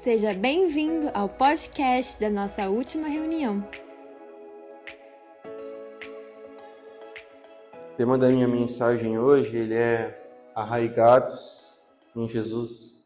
Seja bem-vindo ao podcast da nossa última reunião. O tema da minha mensagem hoje ele é arraigados em Jesus,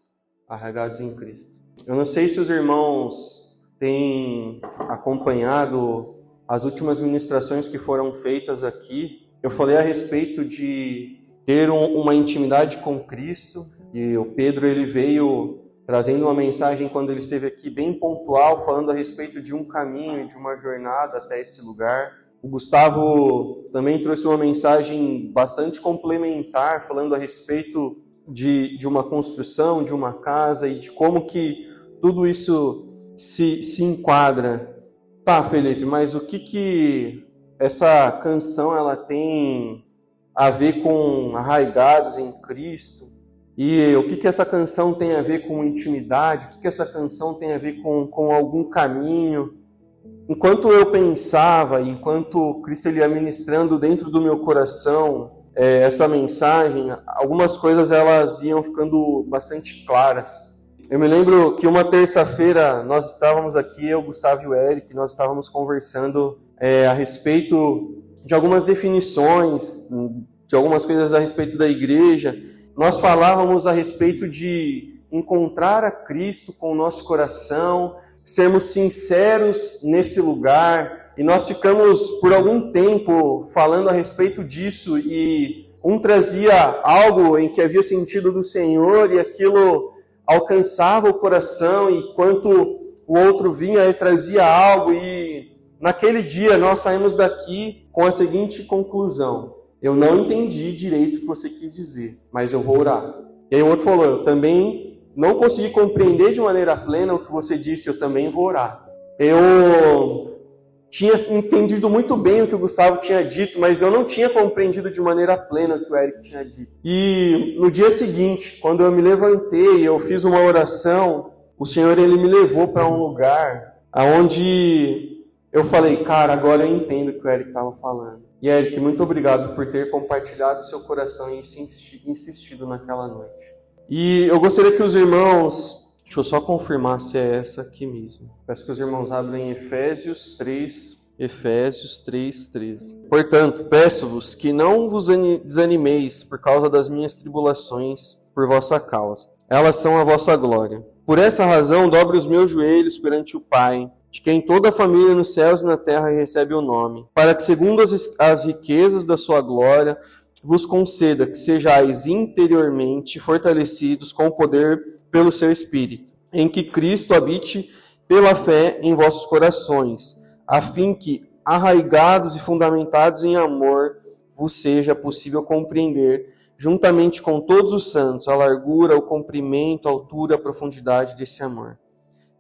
arraigados em Cristo. Eu não sei se os irmãos têm acompanhado as últimas ministrações que foram feitas aqui. Eu falei a respeito de ter um, uma intimidade com Cristo e o Pedro ele veio trazendo uma mensagem quando ele esteve aqui bem pontual, falando a respeito de um caminho de uma jornada até esse lugar. O Gustavo também trouxe uma mensagem bastante complementar, falando a respeito de, de uma construção, de uma casa e de como que tudo isso se, se enquadra. Tá, Felipe, mas o que que essa canção ela tem a ver com arraigados em Cristo? E o que, que essa canção tem a ver com intimidade? O que, que essa canção tem a ver com, com algum caminho? Enquanto eu pensava, enquanto Cristo ia ministrando dentro do meu coração é, essa mensagem, algumas coisas elas iam ficando bastante claras. Eu me lembro que uma terça-feira nós estávamos aqui, eu, Gustavo e o Eric, nós estávamos conversando é, a respeito de algumas definições, de algumas coisas a respeito da igreja nós falávamos a respeito de encontrar a Cristo com o nosso coração, sermos sinceros nesse lugar, e nós ficamos por algum tempo falando a respeito disso e um trazia algo em que havia sentido do Senhor e aquilo alcançava o coração, e enquanto o outro vinha e trazia algo e naquele dia nós saímos daqui com a seguinte conclusão: eu não entendi direito o que você quis dizer, mas eu vou orar. E aí o outro falou: Eu também não consegui compreender de maneira plena o que você disse, eu também vou orar. Eu tinha entendido muito bem o que o Gustavo tinha dito, mas eu não tinha compreendido de maneira plena o que o Eric tinha dito. E no dia seguinte, quando eu me levantei, eu fiz uma oração, o Senhor ele me levou para um lugar aonde eu falei, cara, agora eu entendo o que o Eric estava falando. E Eric, muito obrigado por ter compartilhado seu coração e insistido naquela noite. E eu gostaria que os irmãos, deixa eu só confirmar se é essa aqui mesmo. Peço que os irmãos abrem Efésios 3, Efésios 3, 13. Portanto, peço-vos que não vos desanimeis por causa das minhas tribulações por vossa causa. Elas são a vossa glória. Por essa razão, dobre os meus joelhos perante o Pai, de quem toda a família nos céus e na terra recebe o nome, para que, segundo as, as riquezas da sua glória, vos conceda que sejais interiormente fortalecidos com o poder pelo seu Espírito, em que Cristo habite pela fé em vossos corações, a fim que, arraigados e fundamentados em amor, vos seja possível compreender, juntamente com todos os santos, a largura, o comprimento, a altura, a profundidade desse amor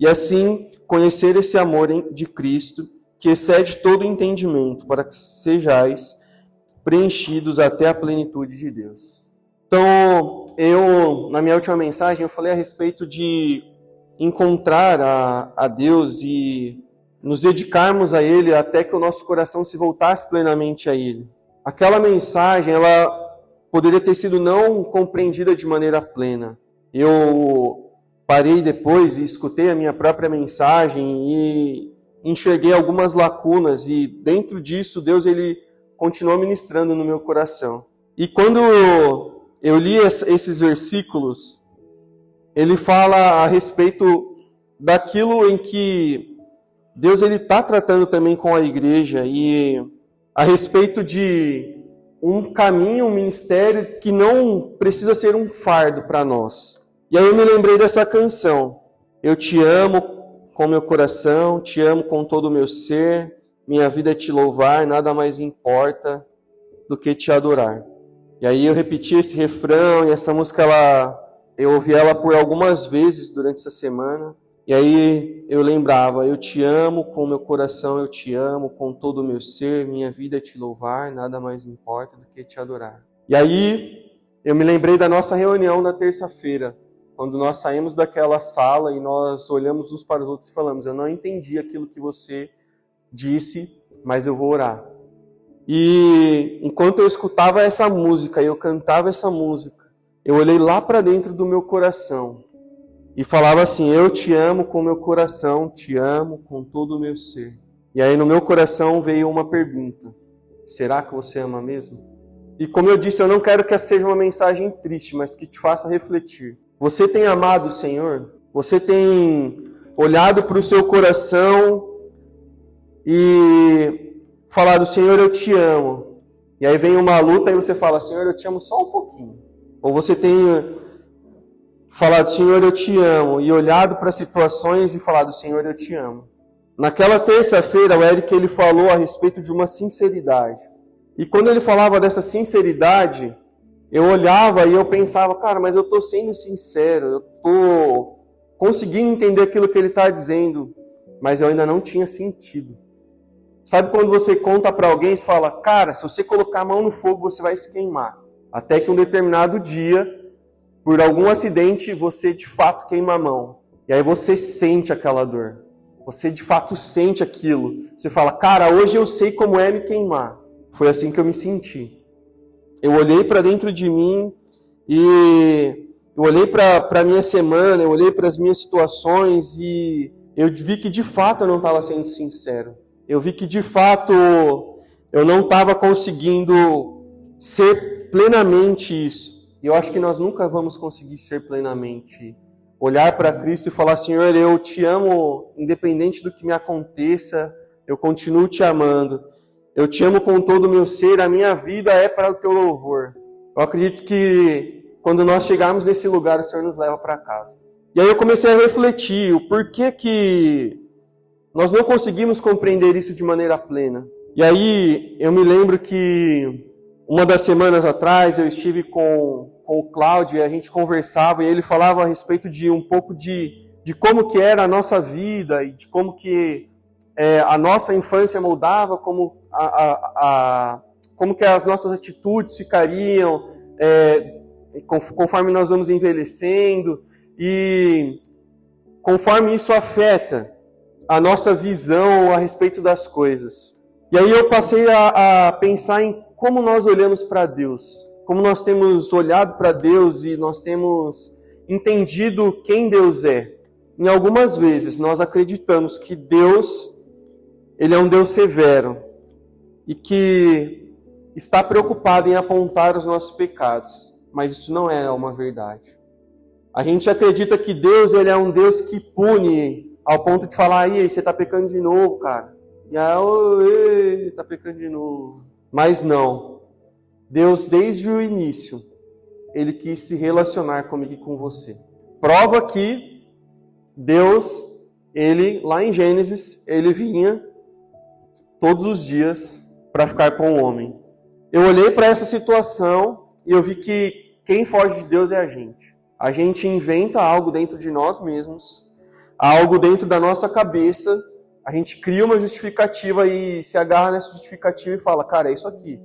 e assim conhecer esse amor de Cristo, que excede todo entendimento, para que sejais preenchidos até a plenitude de Deus. Então, eu, na minha última mensagem, eu falei a respeito de encontrar a, a Deus e nos dedicarmos a Ele até que o nosso coração se voltasse plenamente a Ele. Aquela mensagem, ela poderia ter sido não compreendida de maneira plena. Eu parei depois e escutei a minha própria mensagem e enxerguei algumas lacunas e dentro disso Deus ele continuou ministrando no meu coração. E quando eu li esses versículos, ele fala a respeito daquilo em que Deus ele está tratando também com a igreja e a respeito de um caminho, um ministério que não precisa ser um fardo para nós. E aí eu me lembrei dessa canção. Eu te amo com meu coração, te amo com todo o meu ser, minha vida é te louvar, nada mais importa do que te adorar. E aí eu repeti esse refrão e essa música ela eu ouvi ela por algumas vezes durante essa semana. E aí eu lembrava, eu te amo com meu coração, eu te amo com todo o meu ser, minha vida é te louvar, nada mais importa do que te adorar. E aí eu me lembrei da nossa reunião da terça-feira, quando nós saímos daquela sala e nós olhamos uns para os outros e falamos: Eu não entendi aquilo que você disse, mas eu vou orar. E enquanto eu escutava essa música e eu cantava essa música, eu olhei lá para dentro do meu coração e falava assim: Eu te amo com meu coração, te amo com todo o meu ser. E aí no meu coração veio uma pergunta: Será que você ama mesmo? E como eu disse, eu não quero que seja uma mensagem triste, mas que te faça refletir. Você tem amado o Senhor? Você tem olhado para o seu coração e falado: Senhor, eu te amo. E aí vem uma luta e você fala: Senhor, eu te amo só um pouquinho. Ou você tem falado: Senhor, eu te amo. E olhado para situações e falado: Senhor, eu te amo. Naquela terça-feira, o Eric ele falou a respeito de uma sinceridade. E quando ele falava dessa sinceridade, eu olhava e eu pensava, cara, mas eu estou sendo sincero, eu estou conseguindo entender aquilo que ele está dizendo, mas eu ainda não tinha sentido. Sabe quando você conta para alguém e fala, cara, se você colocar a mão no fogo, você vai se queimar. Até que um determinado dia, por algum acidente, você de fato queima a mão. E aí você sente aquela dor. Você de fato sente aquilo. Você fala, cara, hoje eu sei como é me queimar. Foi assim que eu me senti. Eu olhei para dentro de mim e eu olhei para a minha semana, eu olhei para as minhas situações e eu vi que de fato eu não estava sendo sincero. Eu vi que de fato eu não estava conseguindo ser plenamente isso. E eu acho que nós nunca vamos conseguir ser plenamente olhar para Cristo e falar: Senhor, eu te amo, independente do que me aconteça, eu continuo te amando. Eu te amo com todo o meu ser, a minha vida é para o teu louvor. Eu acredito que quando nós chegarmos nesse lugar, o Senhor nos leva para casa. E aí eu comecei a refletir o porquê que nós não conseguimos compreender isso de maneira plena. E aí eu me lembro que uma das semanas atrás eu estive com com o Cláudio e a gente conversava e ele falava a respeito de um pouco de, de como que era a nossa vida e de como que é, a nossa infância moldava, como, a, a, a, como que as nossas atitudes ficariam é, conforme nós vamos envelhecendo e conforme isso afeta a nossa visão a respeito das coisas. E aí eu passei a, a pensar em como nós olhamos para Deus como nós temos olhado para Deus e nós temos entendido quem Deus é. Em algumas vezes nós acreditamos que Deus ele é um Deus severo e que está preocupado em apontar os nossos pecados, mas isso não é uma verdade. A gente acredita que Deus ele é um Deus que pune ao ponto de falar aí você está pecando de novo, cara. E aí, está pecando de novo. Mas não. Deus, desde o início, ele quis se relacionar comigo e com você. Prova que Deus, ele lá em Gênesis, ele vinha todos os dias para ficar com o homem. Eu olhei para essa situação e eu vi que quem foge de Deus é a gente. A gente inventa algo dentro de nós mesmos, algo dentro da nossa cabeça, a gente cria uma justificativa e se agarra nessa justificativa e fala, cara, é isso aqui.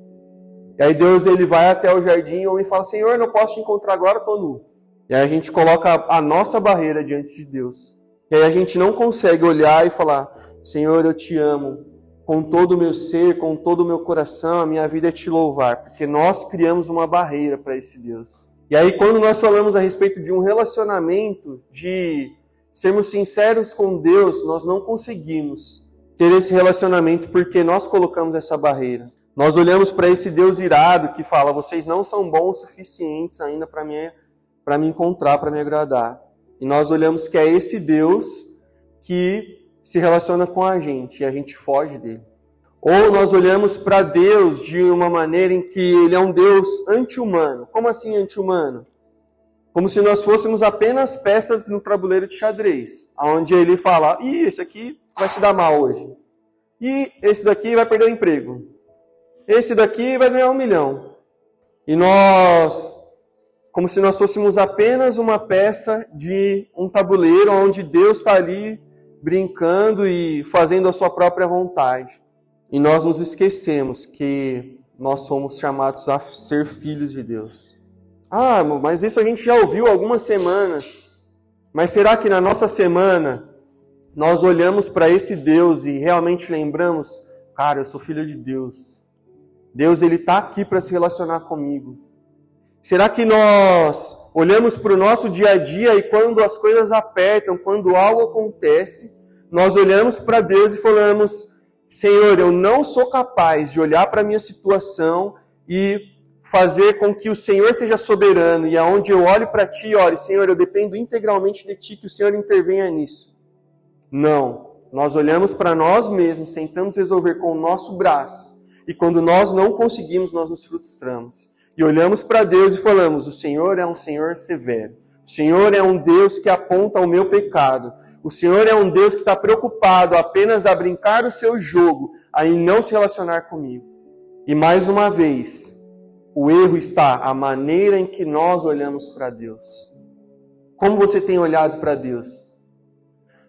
E aí Deus ele vai até o jardim e o homem fala: Senhor, não posso te encontrar agora, estou nu. E aí a gente coloca a nossa barreira diante de Deus. E aí a gente não consegue olhar e falar: Senhor, eu te amo com todo o meu ser, com todo o meu coração, a minha vida é te louvar, porque nós criamos uma barreira para esse Deus. E aí quando nós falamos a respeito de um relacionamento, de sermos sinceros com Deus, nós não conseguimos ter esse relacionamento porque nós colocamos essa barreira. Nós olhamos para esse Deus irado que fala: vocês não são bons o suficientes ainda para me, me encontrar, para me agradar. E nós olhamos que é esse Deus que se relaciona com a gente e a gente foge dele. Ou nós olhamos para Deus de uma maneira em que ele é um Deus anti-humano. Como assim anti-humano? Como se nós fôssemos apenas peças no tabuleiro de xadrez, onde ele fala: "Ih, esse aqui vai se dar mal hoje. E esse daqui vai perder o emprego esse daqui vai ganhar um milhão. E nós, como se nós fôssemos apenas uma peça de um tabuleiro onde Deus está ali brincando e fazendo a sua própria vontade. E nós nos esquecemos que nós somos chamados a ser filhos de Deus. Ah, mas isso a gente já ouviu algumas semanas. Mas será que na nossa semana nós olhamos para esse Deus e realmente lembramos, cara, eu sou filho de Deus. Deus ele está aqui para se relacionar comigo. Será que nós olhamos para o nosso dia a dia e quando as coisas apertam, quando algo acontece, nós olhamos para Deus e falamos: Senhor, eu não sou capaz de olhar para a minha situação e fazer com que o Senhor seja soberano e aonde eu olho para Ti, ore, Senhor, eu dependo integralmente de Ti, que o Senhor intervenha nisso. Não. Nós olhamos para nós mesmos, tentamos resolver com o nosso braço e quando nós não conseguimos, nós nos frustramos. E olhamos para Deus e falamos: O Senhor é um Senhor severo. O Senhor é um Deus que aponta o meu pecado. O Senhor é um Deus que está preocupado apenas a brincar o seu jogo, a não se relacionar comigo. E mais uma vez, o erro está a maneira em que nós olhamos para Deus. Como você tem olhado para Deus?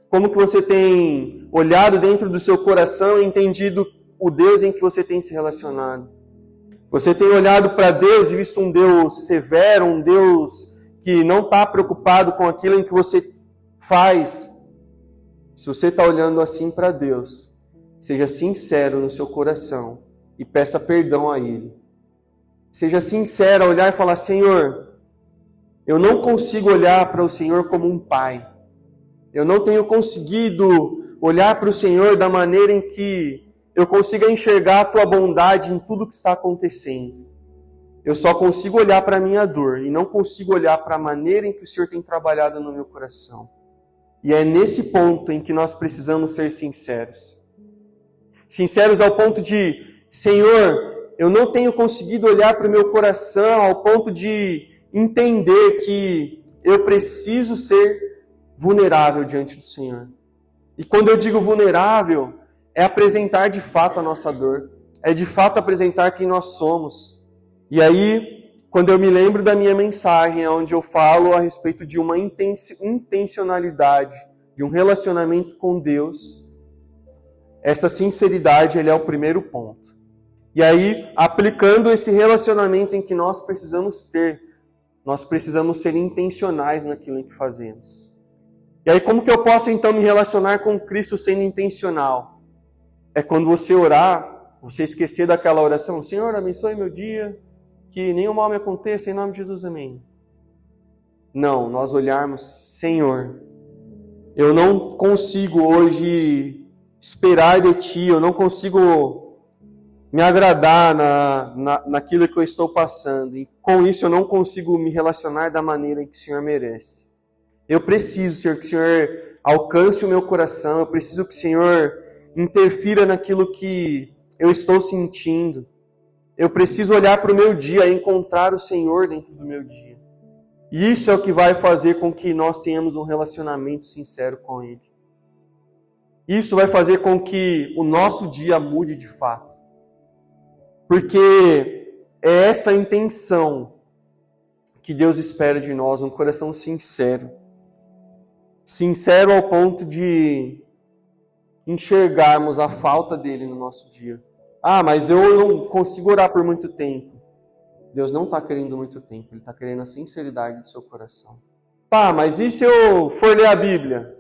Como que você tem olhado dentro do seu coração e entendido o Deus em que você tem se relacionado. Você tem olhado para Deus e visto um Deus severo, um Deus que não está preocupado com aquilo em que você faz. Se você está olhando assim para Deus, seja sincero no seu coração e peça perdão a Ele. Seja sincero, olhar e falar: Senhor, eu não consigo olhar para o Senhor como um pai. Eu não tenho conseguido olhar para o Senhor da maneira em que eu consiga enxergar a tua bondade em tudo que está acontecendo. Eu só consigo olhar para a minha dor e não consigo olhar para a maneira em que o Senhor tem trabalhado no meu coração. E é nesse ponto em que nós precisamos ser sinceros. Sinceros ao ponto de, Senhor, eu não tenho conseguido olhar para o meu coração ao ponto de entender que eu preciso ser vulnerável diante do Senhor. E quando eu digo vulnerável, é apresentar de fato a nossa dor, é de fato apresentar quem nós somos. E aí, quando eu me lembro da minha mensagem, onde eu falo a respeito de uma intencionalidade, de um relacionamento com Deus, essa sinceridade ele é o primeiro ponto. E aí, aplicando esse relacionamento em que nós precisamos ter, nós precisamos ser intencionais naquilo em que fazemos. E aí, como que eu posso então me relacionar com Cristo sendo intencional? É quando você orar, você esquecer daquela oração, Senhor, abençoe meu dia, que nenhum mal me aconteça, em nome de Jesus, amém. Não, nós olharmos, Senhor, eu não consigo hoje esperar de Ti, eu não consigo me agradar na, na, naquilo que eu estou passando, e com isso eu não consigo me relacionar da maneira que o Senhor merece. Eu preciso, Senhor, que o Senhor alcance o meu coração, eu preciso que o Senhor interfira naquilo que eu estou sentindo. Eu preciso olhar para o meu dia e encontrar o Senhor dentro do meu dia. E isso é o que vai fazer com que nós tenhamos um relacionamento sincero com Ele. Isso vai fazer com que o nosso dia mude de fato. Porque é essa intenção que Deus espera de nós, um coração sincero. Sincero ao ponto de enxergarmos a falta dele no nosso dia. Ah, mas eu não consigo orar por muito tempo. Deus não está querendo muito tempo, Ele está querendo a sinceridade do seu coração. Tá, mas e se eu for ler a Bíblia?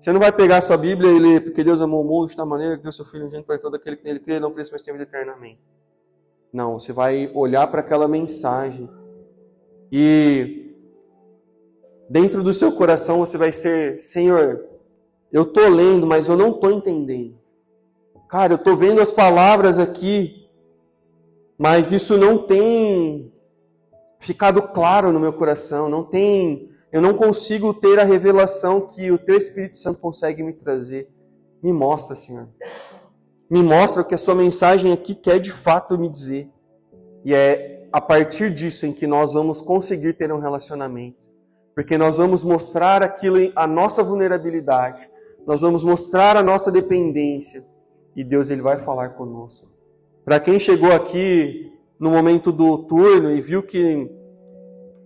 Você não vai pegar a sua Bíblia e ler, porque Deus amou o mundo de tal maneira que deu seu Filho gente para todo aquele que nele crê, não precisa mais ter vida eternamente. Não, você vai olhar para aquela mensagem e dentro do seu coração você vai ser, Senhor, eu estou lendo, mas eu não estou entendendo. Cara, eu estou vendo as palavras aqui, mas isso não tem ficado claro no meu coração, não tem, eu não consigo ter a revelação que o teu Espírito Santo consegue me trazer. Me mostra, Senhor. Me mostra o que a sua mensagem aqui quer de fato me dizer. E é a partir disso em que nós vamos conseguir ter um relacionamento. Porque nós vamos mostrar aquilo, a nossa vulnerabilidade, nós vamos mostrar a nossa dependência e Deus ele vai falar conosco. Para quem chegou aqui no momento do turno e viu que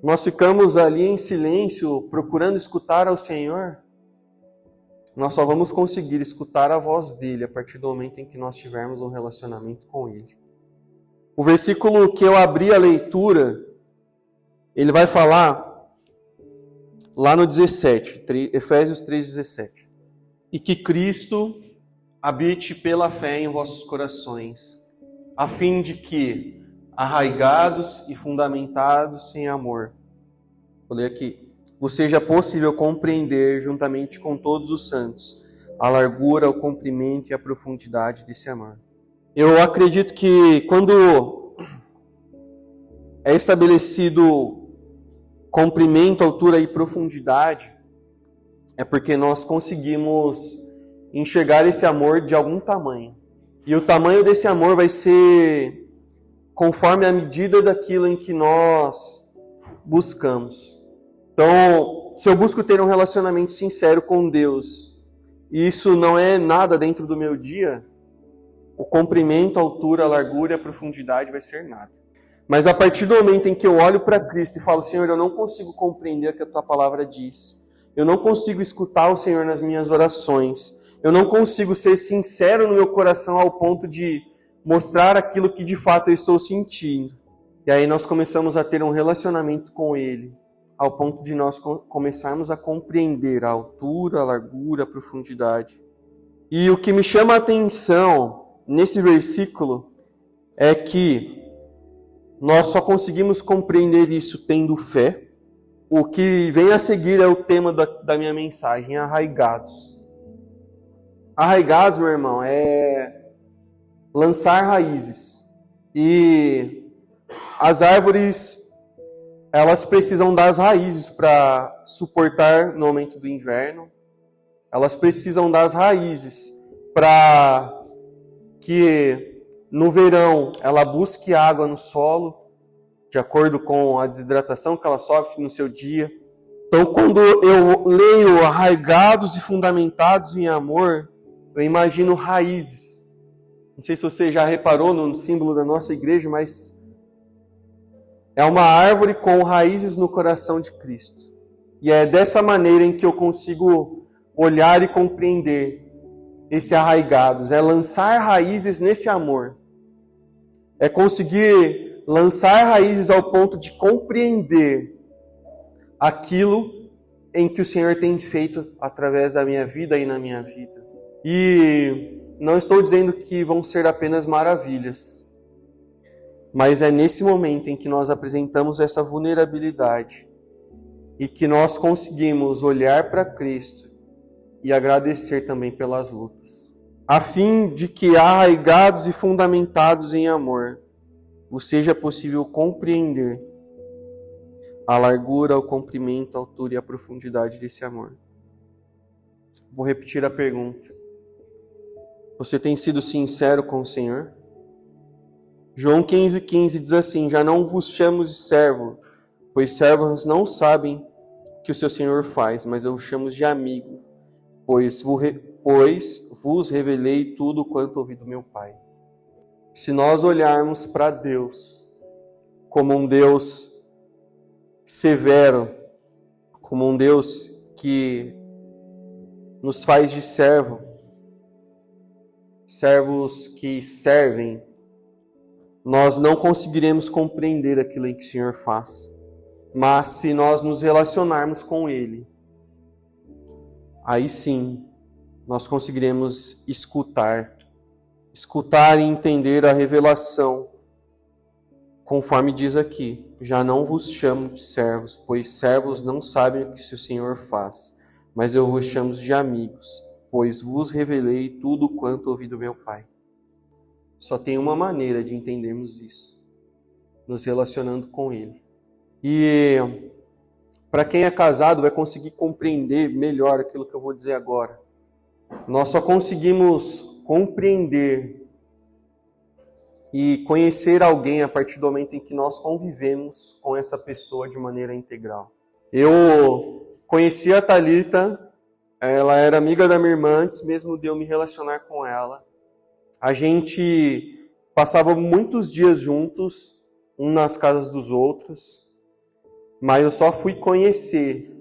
nós ficamos ali em silêncio procurando escutar ao Senhor, nós só vamos conseguir escutar a voz dele a partir do momento em que nós tivermos um relacionamento com ele. O versículo que eu abri a leitura, ele vai falar lá no 17, Efésios 3:17 e que Cristo habite pela fé em vossos corações, a fim de que, arraigados e fundamentados em amor, Vou ler aqui. Vos seja possível compreender, juntamente com todos os santos, a largura, o comprimento e a profundidade desse amor. Eu acredito que quando é estabelecido comprimento, altura e profundidade, é porque nós conseguimos enxergar esse amor de algum tamanho. E o tamanho desse amor vai ser conforme a medida daquilo em que nós buscamos. Então, se eu busco ter um relacionamento sincero com Deus, e isso não é nada dentro do meu dia, o comprimento, a altura, a largura e a profundidade vai ser nada. Mas a partir do momento em que eu olho para Cristo e falo, Senhor, eu não consigo compreender o que a tua palavra diz. Eu não consigo escutar o Senhor nas minhas orações. Eu não consigo ser sincero no meu coração ao ponto de mostrar aquilo que de fato eu estou sentindo. E aí nós começamos a ter um relacionamento com Ele, ao ponto de nós começarmos a compreender a altura, a largura, a profundidade. E o que me chama a atenção nesse versículo é que nós só conseguimos compreender isso tendo fé. O que vem a seguir é o tema da, da minha mensagem, arraigados. Arraigados, meu irmão, é lançar raízes. E as árvores, elas precisam das raízes para suportar no momento do inverno. Elas precisam das raízes para que no verão ela busque água no solo, de acordo com a desidratação que ela sofre no seu dia. Então, quando eu leio arraigados e fundamentados em amor, eu imagino raízes. Não sei se você já reparou no símbolo da nossa igreja, mas é uma árvore com raízes no coração de Cristo. E é dessa maneira em que eu consigo olhar e compreender esse arraigados, é lançar raízes nesse amor. É conseguir lançar raízes ao ponto de compreender aquilo em que o Senhor tem feito através da minha vida e na minha vida. E não estou dizendo que vão ser apenas maravilhas, mas é nesse momento em que nós apresentamos essa vulnerabilidade e que nós conseguimos olhar para Cristo e agradecer também pelas lutas, a fim de que, arraigados e fundamentados em amor, vos seja possível compreender a largura, o comprimento, a altura e a profundidade desse amor. Vou repetir a pergunta. Você tem sido sincero com o Senhor? João 15,15 15 diz assim: Já não vos chamo de servo, pois servos não sabem o que o seu Senhor faz, mas eu vos chamo de amigo, pois vos revelei tudo quanto ouvi do meu Pai. Se nós olharmos para Deus como um Deus severo, como um Deus que nos faz de servo, servos que servem, nós não conseguiremos compreender aquilo que o Senhor faz. Mas se nós nos relacionarmos com Ele, aí sim nós conseguiremos escutar, escutar e entender a revelação, conforme diz aqui: Já não vos chamo de servos, pois servos não sabem o que o Senhor faz, mas eu vos chamo de amigos, pois vos revelei tudo quanto ouvi do meu Pai. Só tem uma maneira de entendermos isso, nos relacionando com Ele. E para quem é casado, vai conseguir compreender melhor aquilo que eu vou dizer agora. Nós só conseguimos compreender e conhecer alguém a partir do momento em que nós convivemos com essa pessoa de maneira integral. Eu conheci a Talita, ela era amiga da minha irmã antes mesmo de eu me relacionar com ela. A gente passava muitos dias juntos, um nas casas dos outros. Mas eu só fui conhecer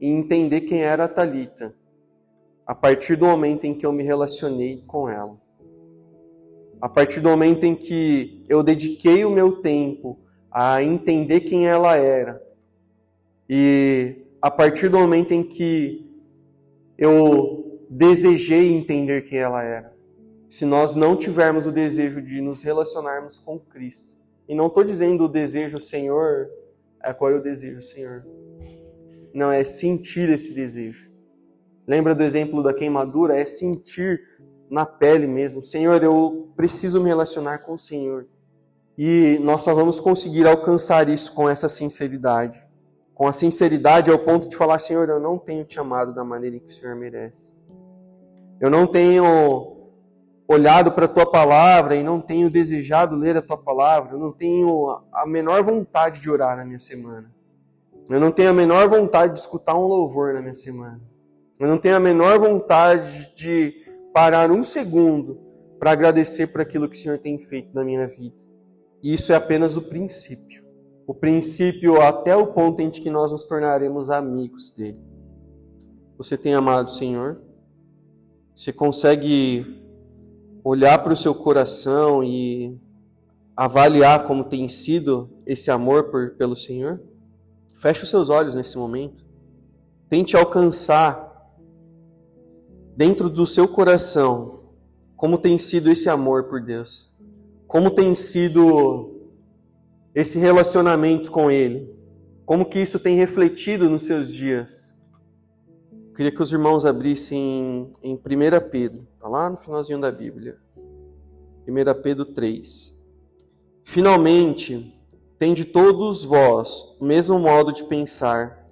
e entender quem era a Talita a partir do momento em que eu me relacionei com ela. A partir do momento em que eu dediquei o meu tempo a entender quem ela era. E a partir do momento em que eu desejei entender quem ela era. Se nós não tivermos o desejo de nos relacionarmos com Cristo, e não estou dizendo o desejo, Senhor, é qual é o desejo, Senhor. Não, é sentir esse desejo. Lembra do exemplo da queimadura? É sentir na pele mesmo. Senhor, eu preciso me relacionar com o Senhor. E nós só vamos conseguir alcançar isso com essa sinceridade. Com a sinceridade ao ponto de falar, Senhor, eu não tenho te amado da maneira que o Senhor merece. Eu não tenho olhado para a tua palavra e não tenho desejado ler a tua palavra. Eu não tenho a menor vontade de orar na minha semana. Eu não tenho a menor vontade de escutar um louvor na minha semana. Eu não tenho a menor vontade de parar um segundo para agradecer por aquilo que o Senhor tem feito na minha vida. E isso é apenas o princípio. O princípio até o ponto em que nós nos tornaremos amigos dele. Você tem amado o Senhor? Você consegue olhar para o seu coração e avaliar como tem sido esse amor por, pelo Senhor? Feche os seus olhos nesse momento. Tente alcançar dentro do seu coração como tem sido esse amor por Deus, como tem sido esse relacionamento com Ele, como que isso tem refletido nos seus dias. Eu queria que os irmãos abrissem em 1 Pedro, está lá no finalzinho da Bíblia. 1 Pedro 3. Finalmente, tende todos vós o mesmo modo de pensar,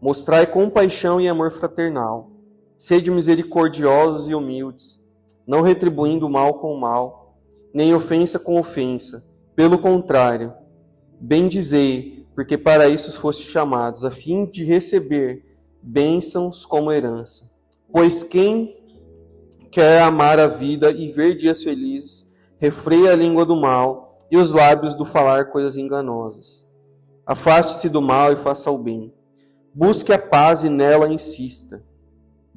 mostrai compaixão e amor fraternal Sede misericordiosos e humildes, não retribuindo mal com mal, nem ofensa com ofensa. Pelo contrário, bendizei, porque para isso foste chamados, a fim de receber bênçãos como herança. Pois quem quer amar a vida e ver dias felizes, refreia a língua do mal e os lábios do falar coisas enganosas. Afaste-se do mal e faça o bem. Busque a paz e nela insista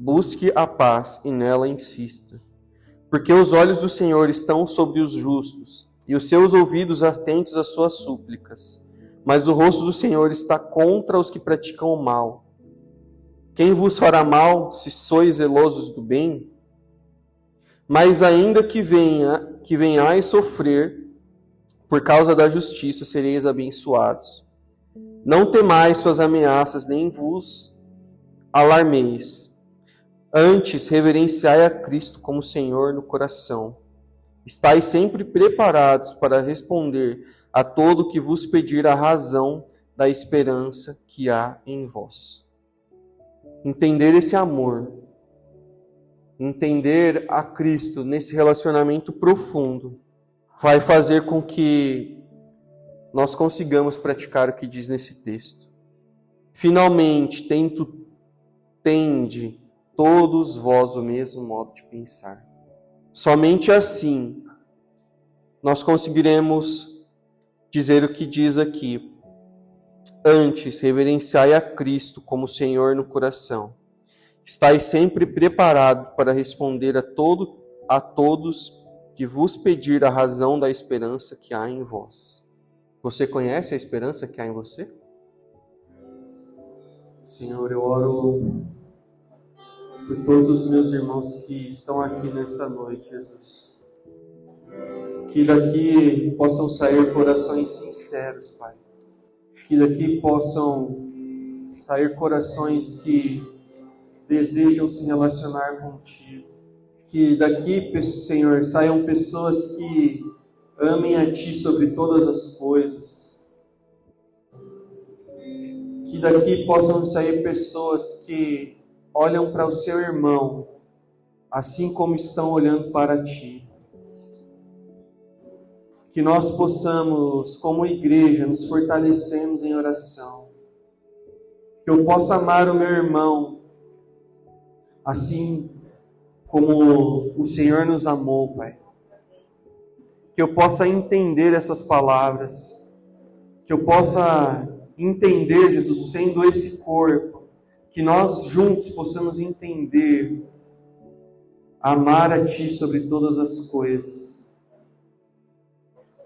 Busque a paz e nela insista. Porque os olhos do Senhor estão sobre os justos, e os seus ouvidos atentos às suas súplicas. Mas o rosto do Senhor está contra os que praticam o mal. Quem vos fará mal, se sois zelosos do bem? Mas ainda que venha, que venhais sofrer por causa da justiça, sereis abençoados. Não temais suas ameaças, nem vos alarmeis Antes, reverenciai a Cristo como Senhor no coração. Estais sempre preparados para responder a todo que vos pedir a razão da esperança que há em vós. Entender esse amor, entender a Cristo nesse relacionamento profundo, vai fazer com que nós consigamos praticar o que diz nesse texto. Finalmente, tento, tende todos vós o mesmo modo de pensar. Somente assim nós conseguiremos dizer o que diz aqui. Antes, reverenciai a Cristo como Senhor no coração. Estais sempre preparado para responder a, todo, a todos que vos pedir a razão da esperança que há em vós. Você conhece a esperança que há em você? Senhor, eu oro por todos os meus irmãos que estão aqui nessa noite, Jesus. Que daqui possam sair corações sinceros, Pai. Que daqui possam sair corações que desejam se relacionar contigo. Que daqui, Senhor, saiam pessoas que amem a Ti sobre todas as coisas. Que daqui possam sair pessoas que olham para o seu irmão, assim como estão olhando para ti. Que nós possamos, como igreja, nos fortalecermos em oração. Que eu possa amar o meu irmão, assim como o Senhor nos amou, Pai. Que eu possa entender essas palavras. Que eu possa entender, Jesus, sendo esse corpo que nós juntos possamos entender, amar a Ti sobre todas as coisas.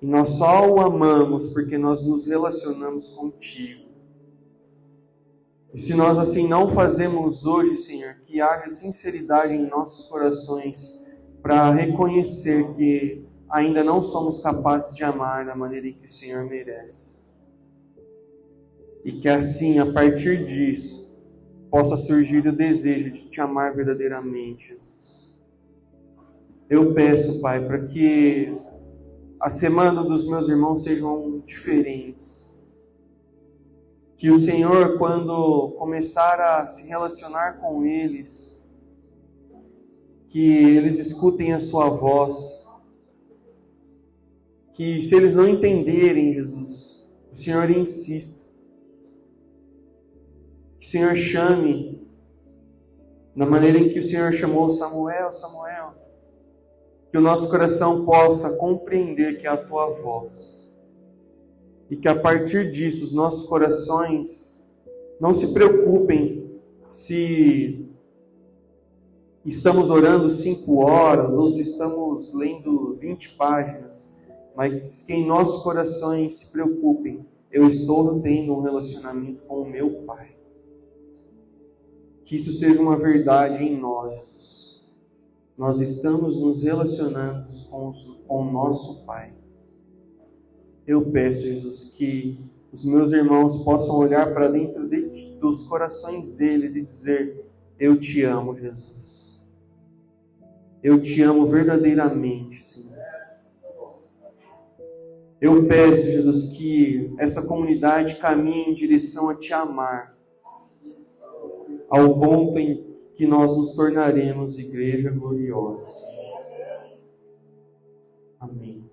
E nós só o amamos porque nós nos relacionamos contigo. E se nós assim não fazemos hoje, Senhor, que haja sinceridade em nossos corações para reconhecer que ainda não somos capazes de amar da maneira em que o Senhor merece. E que assim, a partir disso, possa surgir o desejo de te amar verdadeiramente, Jesus. Eu peço, Pai, para que a semana dos meus irmãos sejam diferentes. Que o Senhor, quando começar a se relacionar com eles, que eles escutem a sua voz, que se eles não entenderem, Jesus, o Senhor insista Senhor chame na maneira em que o Senhor chamou Samuel, Samuel. Que o nosso coração possa compreender que é a tua voz. E que a partir disso os nossos corações não se preocupem se estamos orando cinco horas ou se estamos lendo 20 páginas, mas que em nossos corações se preocupem. Eu estou tendo um relacionamento com o meu Pai. Que isso seja uma verdade em nós, Jesus. Nós estamos nos relacionando com, o nosso Pai. Eu peço, Jesus, que os meus irmãos possam olhar para dentro de, dos corações deles e dizer: Eu te amo, Jesus. Eu te amo verdadeiramente, Senhor. Eu peço, Jesus, que essa comunidade caminhe em direção a te amar ao ponto em que nós nos tornaremos igreja gloriosa. Amém.